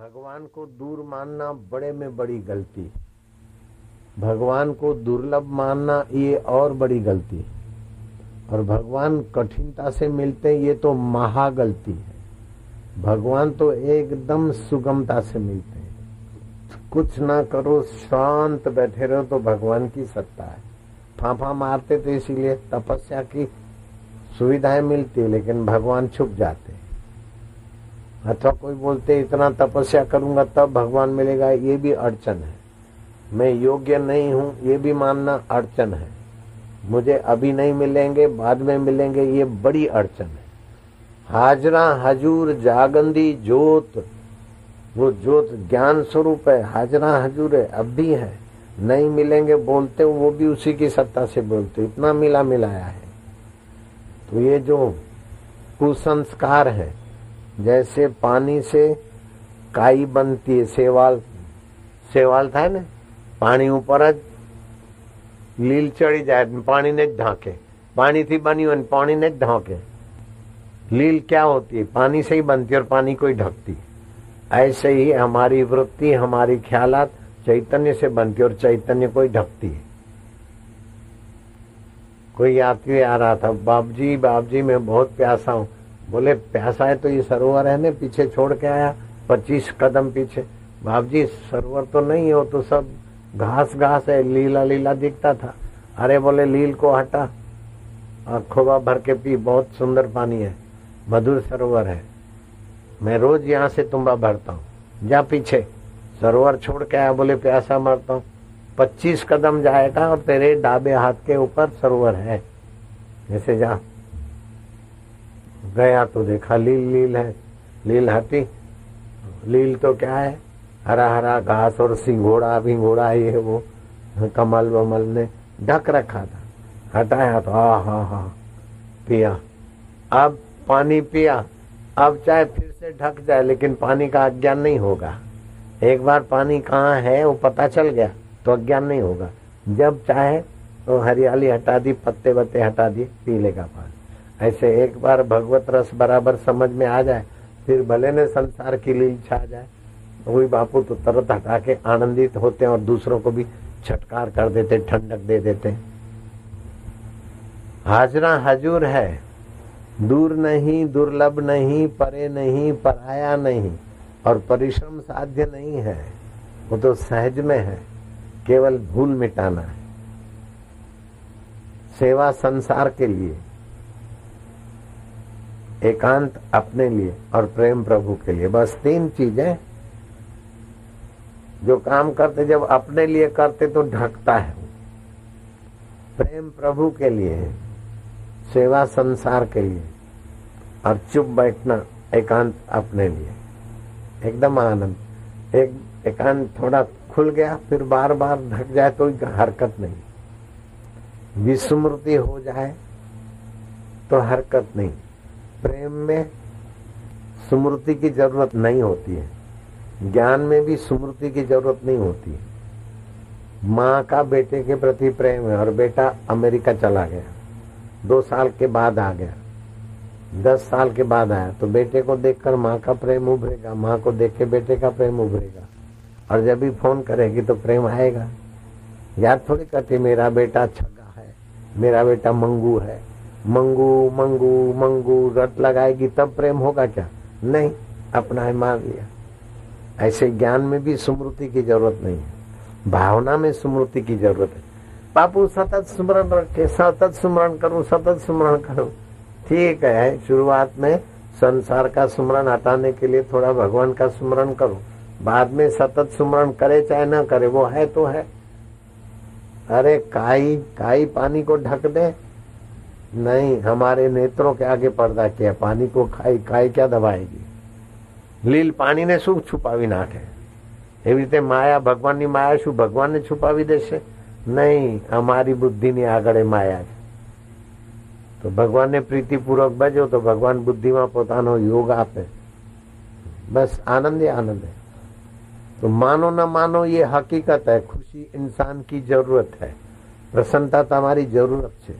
भगवान को दूर मानना बड़े में बड़ी गलती। भगवान को दुर्लभ मानना ये और बड़ी गलती और भगवान कठिनता से मिलते ये तो महा गलती है। भगवान तो एकदम सुगमता से मिलते हैं। कुछ ना करो, शांत बैठे रहो तो भगवान की सत्ता है। फांफा मारते तो इसीलिए तपस्या की सुविधाएँ मिलती है, लेकिन भगवान छुप जाते अथवा कोई बोलते, इतना तपस्या करूँगा, तब भगवान मिलेगा। ये भी अड़चन है। मैं योग्य नहीं हूँ, ये भी मानना अड़चन है। मुझे अभी नहीं मिलेंगे, बाद में मिलेंगे, ये बड़ी अड़चन है। हाजरा हजूर जागंदी जोत वो जोत ज्ञान स्वरूप है, हाजरा हजूर है, अब भी है। नहीं मिलेंगे, बोलते वो भी उसी की सत्ता से बोलते इतना मिला मिलाया है। तो ये जो कुसंस्कार है जैसे पानी से काई बनती है सेवाल सेवाल था ना पानी ऊपर જ લીલ ચડી જાય પાણીને જ ઢાંકે પાણીથી બની હોય પાણીને જ ઢાંકે लील क्या होती है पानी से ही बनती है और पानी को ही ढकती ऐसे ही हमारी वृत्ति हमारी ख्यालात चैतन्य से बनती है और चैतन्य को ही ढकती है कोई यात्री आ रहा था बाप जी बाप जी मैं बहुत प्यासा हूँ बोले, प्यासा है तो ये सरोवर है ना, पीछे छोड़ के आया, पच्चीस कदम पीछे। बाप जी सरोवर तो नहीं हो तो सब घास घास है लीला लीला दिखता था। अरे बोले, लील को हटा और खोबा भर के पी, बहुत सुंदर पानी है, मधुर सरोवर है। मैं रोज यहाँ से तुम्बा भरता हूँ, जा पीछे। सरोवर छोड़ के आया, बोले, प्यासा मरता हूँ, पच्चीस कदम जाएगा और तेरे डाबे हाथ के ऊपर सरोवर है। जैसे जा। गया तो देखा लील लील है, लील हटी। लील तो क्या है? हरा हरा घास और सिंघोड़ा भिंगोड़ा ये वो, कमल वमल ने ढक रखा था। हटाया तो हा हा हा, पिया। अब पानी पिया। अब चाहे फिर से ढक जाए, लेकिन पानी का अज्ञान नहीं होगा। एक बार पानी कहाँ है, वो पता चल गया तो अज्ञान नहीं होगा। जब चाहे तो हरियाली हटा दी पत्ते वत्ते हटा दिए पी लेगा पानी। ऐसे एक बार भगवत रस बराबर समझ में आ जाए, फिर भले ने संसार की लील छा जाए वही बापू तो तरत हटा के आनंदित होते हैं और दूसरों को भी छटकार कर देते, ठंडक दे देते। हाजरा हजूर है, दूर नहीं, दुर्लभ नहीं, परे नहीं, पराया नहीं, और परिश्रम साध्य नहीं है। वो तो सहज में है, केवल भूल मिटाना है। सेवा संसार के लिए। एकांत अपने लिए और प्रेम प्रभु के लिए। बस तीन चीज़ें जो काम करते, जब अपने लिए करते तो ढकता है। प्रेम प्रभु के लिए, सेवा संसार के लिए और चुप बैठना एकांत अपने लिए। एकदम आनंद। एक एकांत थोड़ा खुल गया, फिर बार बार ढक जाए तो हरकत नहीं। विस्मृति हो जाए तो हरकत नहीं। प्रेम में स्मृति की ज़रूरत नहीं होती है। ज्ञान में भी स्मृति की ज़रूरत नहीं होती है। माँ का बेटे के प्रति प्रेम है और बेटा अमेरिका चला गया। दो साल के बाद आ गया। दस साल के बाद आया। तो बेटे को देखकर माँ का प्रेम उभरेगा। माँ को देख के बेटे का प्रेम उभरेगा। और जब भी फ़ोन करेगी तो प्रेम आएगा। याद थोड़ी करती मेरा बेटा छगा है, मेरा बेटा मंगू है। मंगू मंगू मंगू रट लगाएगी, तब प्रेम होगा क्या? नहीं, अपना है मान लिया। ऐसे ज्ञान में भी स्मृति की ज़रूरत नहीं है। भावना में स्मृति की ज़रूरत है। बापू, सतत स्मरण रखे, सतत स्मरण करूँ, सतत स्मरण करूँ। ठीक है, शुरुआत में संसार का स्मरण हटाने के लिए थोड़ा भगवान का स्मरण करो। बाद में सतत स्मरण करे, चाहे ना करे, वो है तो है। अरे, काई काई पानी को ढक दे नहीं हमारे नेत्रों के आगे पर्दा किया पानी को खाई काई क्या दबाएगी લીલ પાણીને શું છુપાવી નાખે એવી રીતે માયા ભગવાનની માયા શું ભગવાનને છુપાવી દેશે નહીં અમારી બુદ્ધિની આગળ માયા છે તો ભગવાનને પ્રીતિપૂર્વક બજો તો ભગવાન બુદ્ધિમાં પોતાનો યોગ આપે બસ આનંદ આનંદ है तो मानो न मानो ये हकीकत है खुशी इंसान की जरूरत है પ્રસન્નતા તમારી જરૂરત છે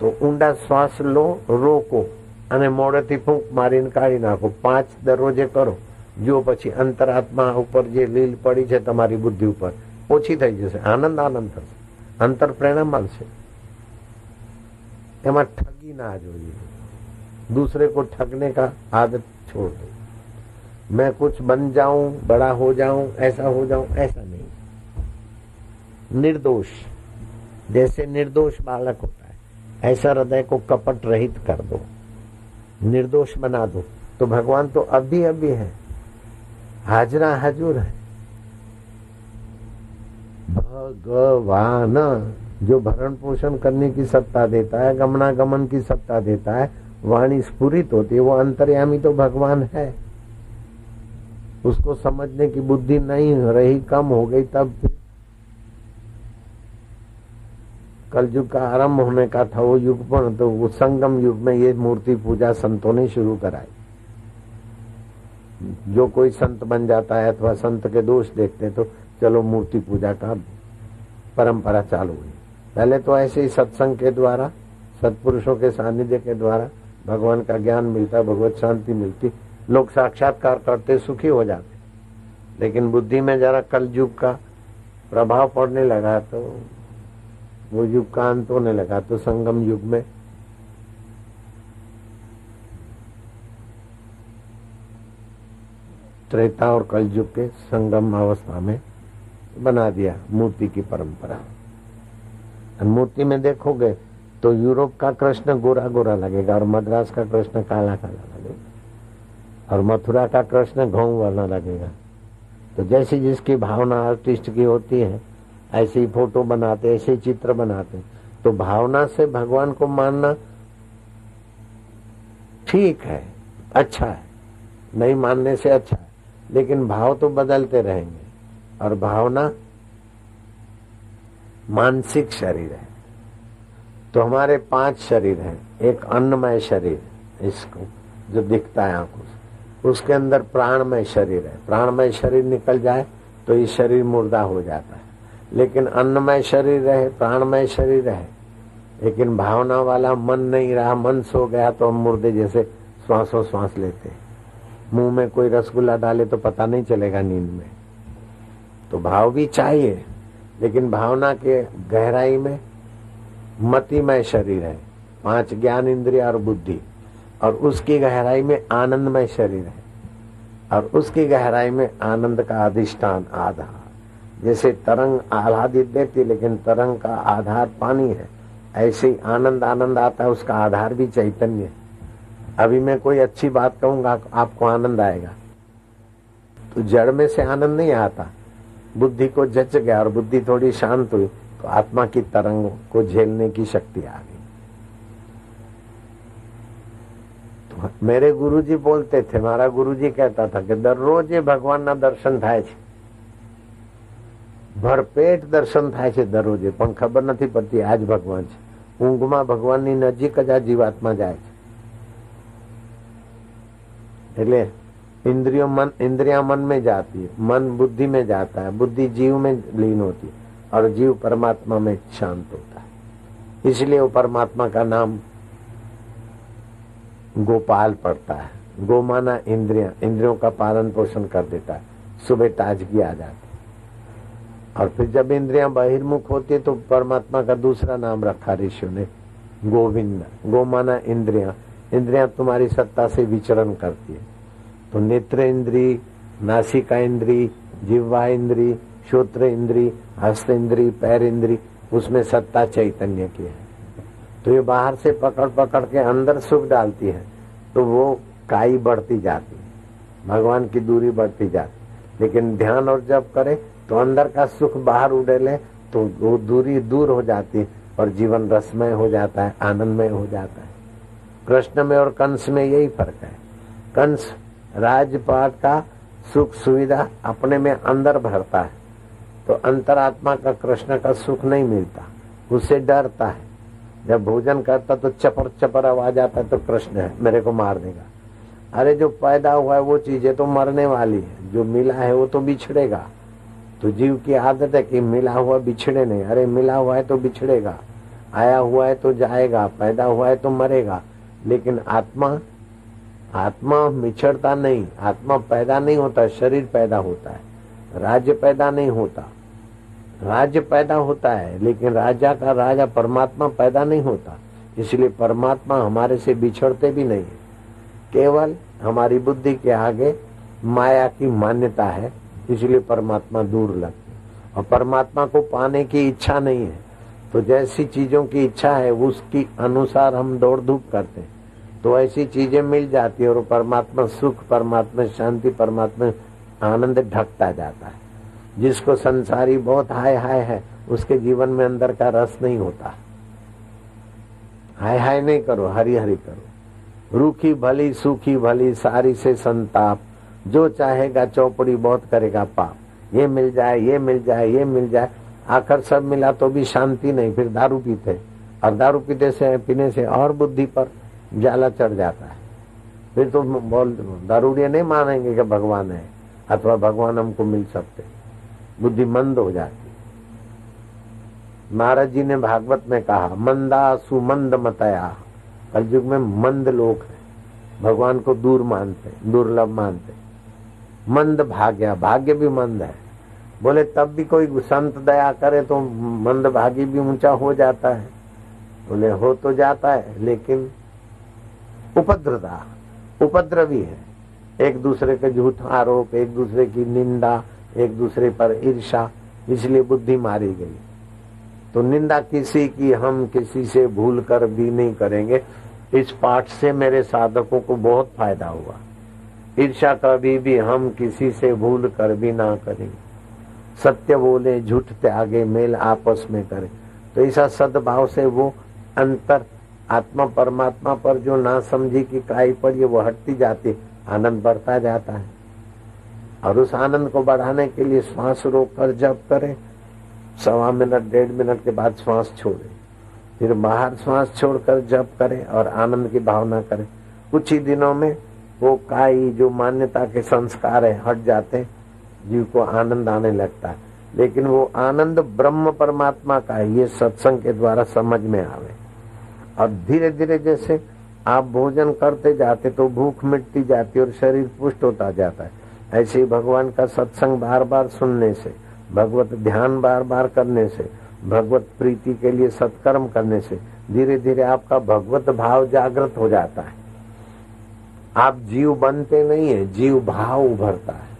તો ઊંડા શ્વાસ લો રોકો અને મોડેથી ફૂંક મારીને કાઢી નાખો પાંચ દરરોજે કરો જો પછી અંતરાત્મા ઉપર જે લીલ પડી છે તમારી બુદ્ધિ ઉપર ઓછી થઈ જશે આનંદ આનંદ થશે અંતર પ્રેરણા મળશે એમાં ठगी ना જોઈએ दूसरे को ठगने का आदत छोड़ दो मैं कुछ बन जाऊं बड़ा हो जाऊं ऐसा हो जाऊं ऐसा नहीं निर्दोष जैसे निर्दोष बालक होता है ऐसा हृदय को कपट रहित कर दो। निर्दोष बना दो। तो भगवान तो अभी अभी है। हाजरा हजूर है। भगवान, जो भरण पोषण करने की सत्ता देता है, गमनागमन की सत्ता देता है, वाणी स्फुरित होती है, वो अंतर्यामी तो भगवान है। उसको समझने की बुद्धि नहीं रही, कम हो गई, तब फिर कल युग का आरंभ होने का था, वो युग पर तो वो संगम युग में ये मूर्ति पूजा संतों ने शुरू कराई। जो कोई संत बन जाता है अथवा संत के दोष देखते तो चलो मूर्ति पूजा का परंपरा चालू हुई। पहले तो ऐसे ही सत्संग के द्वारा, सत्पुरुषों के सानिध्य के द्वारा भगवान का ज्ञान मिलता, भगवत शांति मिलती, लोग साक्षात्कार करते, सुखी हो जाते। लेकिन बुद्धि में जरा कल युग का प्रभाव पड़ने लगा तो वो युग का अंत होने लगा तो संगम युग में। त्रेता और कल युग के संगम अवस्था में बना दिया मूर्ति की परंपरा। मूर्ति में देखोगे तो यूरोप का कृष्ण गोरा गोरा लगेगा और मद्रास का कृष्ण काला काला लगेगा। और मथुरा का कृष्ण घाव वाला लगेगा। तो जैसी जिसकी भावना आर्टिस्ट की होती है ऐसे ही फ़ोटो बनाते, ऐसे चित्र बनाते। तो भावना से भगवान को मानना ठीक है अच्छा है। नहीं मानने से अच्छा है। लेकिन भाव तो बदलते रहेंगे। और भावना मानसिक शरीर है। तो हमारे पाँच शरीर हैं। एक अन्नमय शरीर इसको, जो दिखता है से। उसके अंदर प्राणमय शरीर है। प्राणमय शरीर निकल जाए तो ये शरीर मुर्दा हो जाता है। लेकिन अन्नमय शरीर रहे, प्राणमय शरीर रहे। लेकिन भावना वाला मन नहीं रहा, मन सो गया तो हम मुर्दे जैसे श्वासों श्वास लेते मुँह में कोई रसगुल्ला डाले तो पता नहीं चलेगा नींद में। तो भाव भी चाहिए, लेकिन भावना के गहराई में मतिमय शरीर है। पाँच ज्ञान इंद्रिय और बुद्धि, और उसकी गहराई में आनंदमय शरीर है। और उसकी गहराई में आनंद का अधिष्ठान आधार जैसे तरंग आह्लादित देती लेकिन तरंग का आधार पानी है ऐसे ही आनंद आनंद आता है उसका आधार भी चैतन्य है अभी मैं कोई अच्छी बात कहूंगा आपको आनंद आएगा तो जड़ में से आनंद नहीं आता बुद्धि को जच गया और बुद्धि थोड़ी शांत हुई तो आत्मा की तरंग को झेलने की शक्ति आ गई तो मेरे गुरुजी बोलते थे मारा गुरुजी कहता था कि दररोज भगवान ना दर्शन થાય છે ભરપેટ દર્શન થાય છે દરરોજે પણ ખબર નથી પડતી આજ ભગવાન છે ઊંઘમાં ભગવાનની નજીક જ આ જીવાત્મા જાય છે એટલે इंद्रियों मन इंद्रिया मन में जाती है मन बुद्धि में जाता है बुद्धि जीव में लीन होती है और जीव परमात्मा में शांत होता है इसलिए वो परमात्मा का नाम गोपाल पड़ता है गो माना इंद्रिया इंद्रियों का पालन पोषण कर देता है सुबह ताजगी आ जाती और फिर जब इंद्रिया बहिर्मुख होती है तो परमात्मा का दूसरा नाम रखा ऋषियों ने। गोविंद गो माना इंद्रिया। इंद्रिया तुम्हारी सत्ता से विचरण करती है। तो नेत्र इंद्री, नासिका इंद्री, जिह्वा इंद्री, श्रोत्र इंद्री, हस्त इंद्री, पैर इंद्री, उसमें सत्ता चैतन्य की है। तो ये बाहर से पकड़ पकड़ के अंदर सुख डालती है तो वो काई बढ़ती जाती है। भगवान की दूरी बढ़ती जाती लेकिन ध्यान और जब करे तो अंदर का सुख बाहर उड़ेले तो वो दूरी दूर हो जाती और जीवन रसमय हो जाता है, आनंदमय हो जाता है। कृष्ण में और कंस में यही फ़र्क है। कंस राजपाट का सुख सुविधा अपने में अंदर भरता है तो अंतरात्मा का कृष्ण का सुख नहीं मिलता उससे डरता है। जब भोजन करता तो चपर चपर आवाज़ आता है तो कृष्ण है, मेरे को मार देगा। अरे जो पैदा हुआ है वो चीज़ें तो मरने वाली है, जो मिला है वो तो बिछड़ेगा। तो जीव की आदत है कि मिला हुआ बिछड़े नहीं। अरे, मिला हुआ है तो बिछड़ेगा। आया हुआ है तो जाएगा। पैदा हुआ है तो मरेगा। लेकिन आत्मा आत्मा मिछड़ता नहीं। आत्मा पैदा नहीं होता, शरीर पैदा होता है। राज्य पैदा नहीं होता। राज्य पैदा होता है, लेकिन राजा का राजा परमात्मा पैदा नहीं होता। इसलिए परमात्मा हमारे से बिछड़ते भी नहीं केवल हमारी बुद्धि के आगे माया की मान्यता है। इसलिए परमात्मा दूर लगते और परमात्मा को पाने की इच्छा नहीं है। तो जैसी चीज़ों की इच्छा है, उसकी अनुसार हम दौड़ धूप करते हैं। तो ऐसी चीज़ें मिल जाती है और परमात्मा सुख, परमात्मा शांति, परमात्मा आनंद ढकता जाता है। जिसको संसारी बहुत हाय हाय है, उसके जीवन में अंदर का रस नहीं होता। हाय हाय नहीं करो, हरी हरी करो। रूखी भली, सूखी भली, सारी से संताप। जो चाहेगा चौपड़ी बहुत करेगा पाप। ये मिल जाए, ये मिल जाए, ये मिल जाए, आखिर सब मिला तो भी शांति नहीं, फिर दारू पीते। और दारू पीते से, पीने से और बुद्धि पर जाला चढ़ जाता है। फिर तो बोल, दारूडिया नहीं मानेंगे कि भगवान है, अथवा भगवान हमको मिल सकते। बुद्धि मंद हो जाती। महाराज जी ने भागवत में कहा मंदा सुमंद मतया। कलयुग में मंद लोग है। भगवान को दूर मानते, दुर्लभ मानते। मंद भाग्य भाग्य भी मंद है। बोले, तब भी कोई संत दया करे तो मंद भागी भी ऊँचा हो जाता है। बोले, हो तो जाता है, लेकिन उपद्रता, उपद्रवी है। एक दूसरे के झूठ आरोप, एक दूसरे की निंदा, एक दूसरे पर ईर्षा इसलिए बुद्धि मारी गई। तो निंदा किसी की हम किसी से भूल कर भी नहीं करेंगे। इस पाठ से मेरे साधकों को बहुत फ़ायदा हुआ। ईर्षा कभी भी हम किसी से भूल कर भी ना करें। सत्य बोले, झूठ त्यागे, मेल आपस में करें। तो ऐसा सद्भाव से वो अंतर, आत्मा परमात्मा पर जो ना समझी की काई पड़ी वो हटती जाती, आनंद बढ़ता जाता है। और उस आनंद को बढ़ाने के लिए श्वास रोक कर जब करें। सवा मिनट, डेढ़ मिनट के बाद श्वास छोड़े। फिर बाहर श्वास छोड़कर जप करें और आनंद की भावना करें। कुछ ही दिनों में वो काई जो मान्यता के संस्कार है, हट जाते जीव को आनंद आने लगता है। लेकिन वो आनंद ब्रह्म परमात्मा का है, ये सत्संग के द्वारा समझ में आवे। और धीरे धीरे जैसे आप भोजन करते जाते तो भूख मिटती जाती और शरीर पुष्ट होता जाता है। ऐसे ही भगवान का सत्संग बार बार सुनने से, भगवत ध्यान बार बार करने से, भगवत प्रीति के लिए सत्कर्म करने से धीरे धीरे आपका भगवत भाव जागृत हो जाता है। आप जीव बनते नहीं है, जीव भाव उभरता है।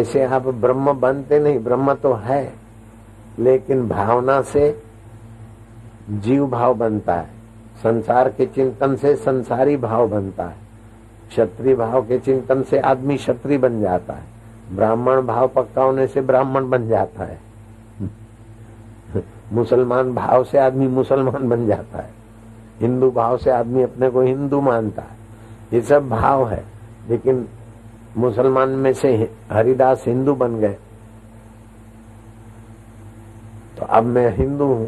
ऐसे आप ब्रह्म बनते नहीं, ब्रह्म तो है, लेकिन भावना से जीव भाव बनता है। संसार के चिंतन से संसारी भाव बनता है। क्षत्रिय भाव के चिंतन से आदमी क्षत्रिय बन जाता है। ब्राह्मण भाव पक्का होने से ब्राह्मण बन जाता है। मुसलमान भाव से आदमी मुसलमान बन जाता है। हिंदू भाव से आदमी अपने को हिंदू मानता है। ये सब भाव है। लेकिन मुसलमान में से हरिदास हिंदू बन गए। तो अब मैं हिंदू हूँ,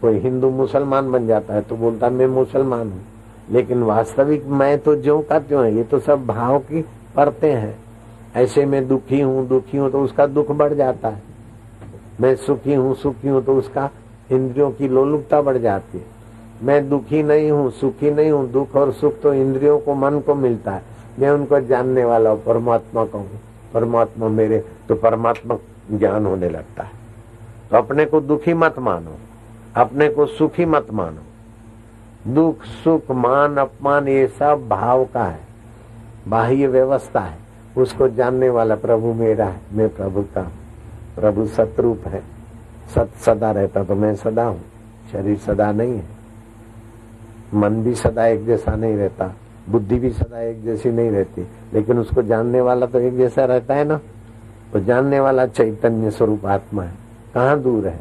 कोई हिंदू मुसलमान बन जाता है तो बोलता मैं मुसलमान हूँ। लेकिन वास्तविक मैं तो जो का त्यों है, ये तो सब भाव की परते हैं। ऐसे में दुखी हूँ दुखी हूँ तो उसका दुख बढ़ जाता है। मैं सुखी हूँ सुखी हूँ तो उसका इंद्रियों की लोलुपता बढ़ जाती है। मैं दुखी नहीं हूँ, सुखी नहीं हूँ, दुख और सुख तो इंद्रियों को, मन को मिलता है। मैं उनको जानने वाला हूँ, परमात्मा का हूँ। परमात्मा मेरे तो परमात्मा ज्ञान होने लगता है। तो अपने को दुखी मत मानो, अपने को सुखी मत मानो। दुख, सुख, मान, अपमान, ये सब भाव का है, बाह्य व्यवस्था है। उसको जानने वाला प्रभु मेरा है, मैं प्रभु का हूँ। प्रभु सतरूप है। सत सदा रहता तो मैं सदा हूँ, शरीर सदा नहीं है। मन भी सदा एक जैसा नहीं रहता, बुद्धि भी सदा एक जैसी नहीं रहती, लेकिन उसको जानने वाला तो एक जैसा रहता है ना? तो जानने वाला चैतन्य स्वरूप आत्मा है। कहाँ दूर है?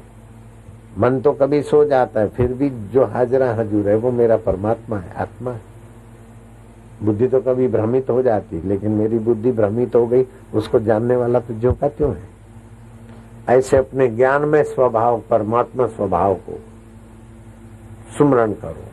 मन तो कभी सो जाता है, फिर भी जो हाजरा हजूर है, वो मेरा परमात्मा है, आत्मा है। बुद्धि तो कभी भ्रमित हो जाती, लेकिन मेरी बुद्धि भ्रमित हो गई, उसको जानने वाला तो जो का त्यों है? ऐसे अपने ज्ञान में स्वभाव, परमात्मा स्वभाव को सुमरण करो।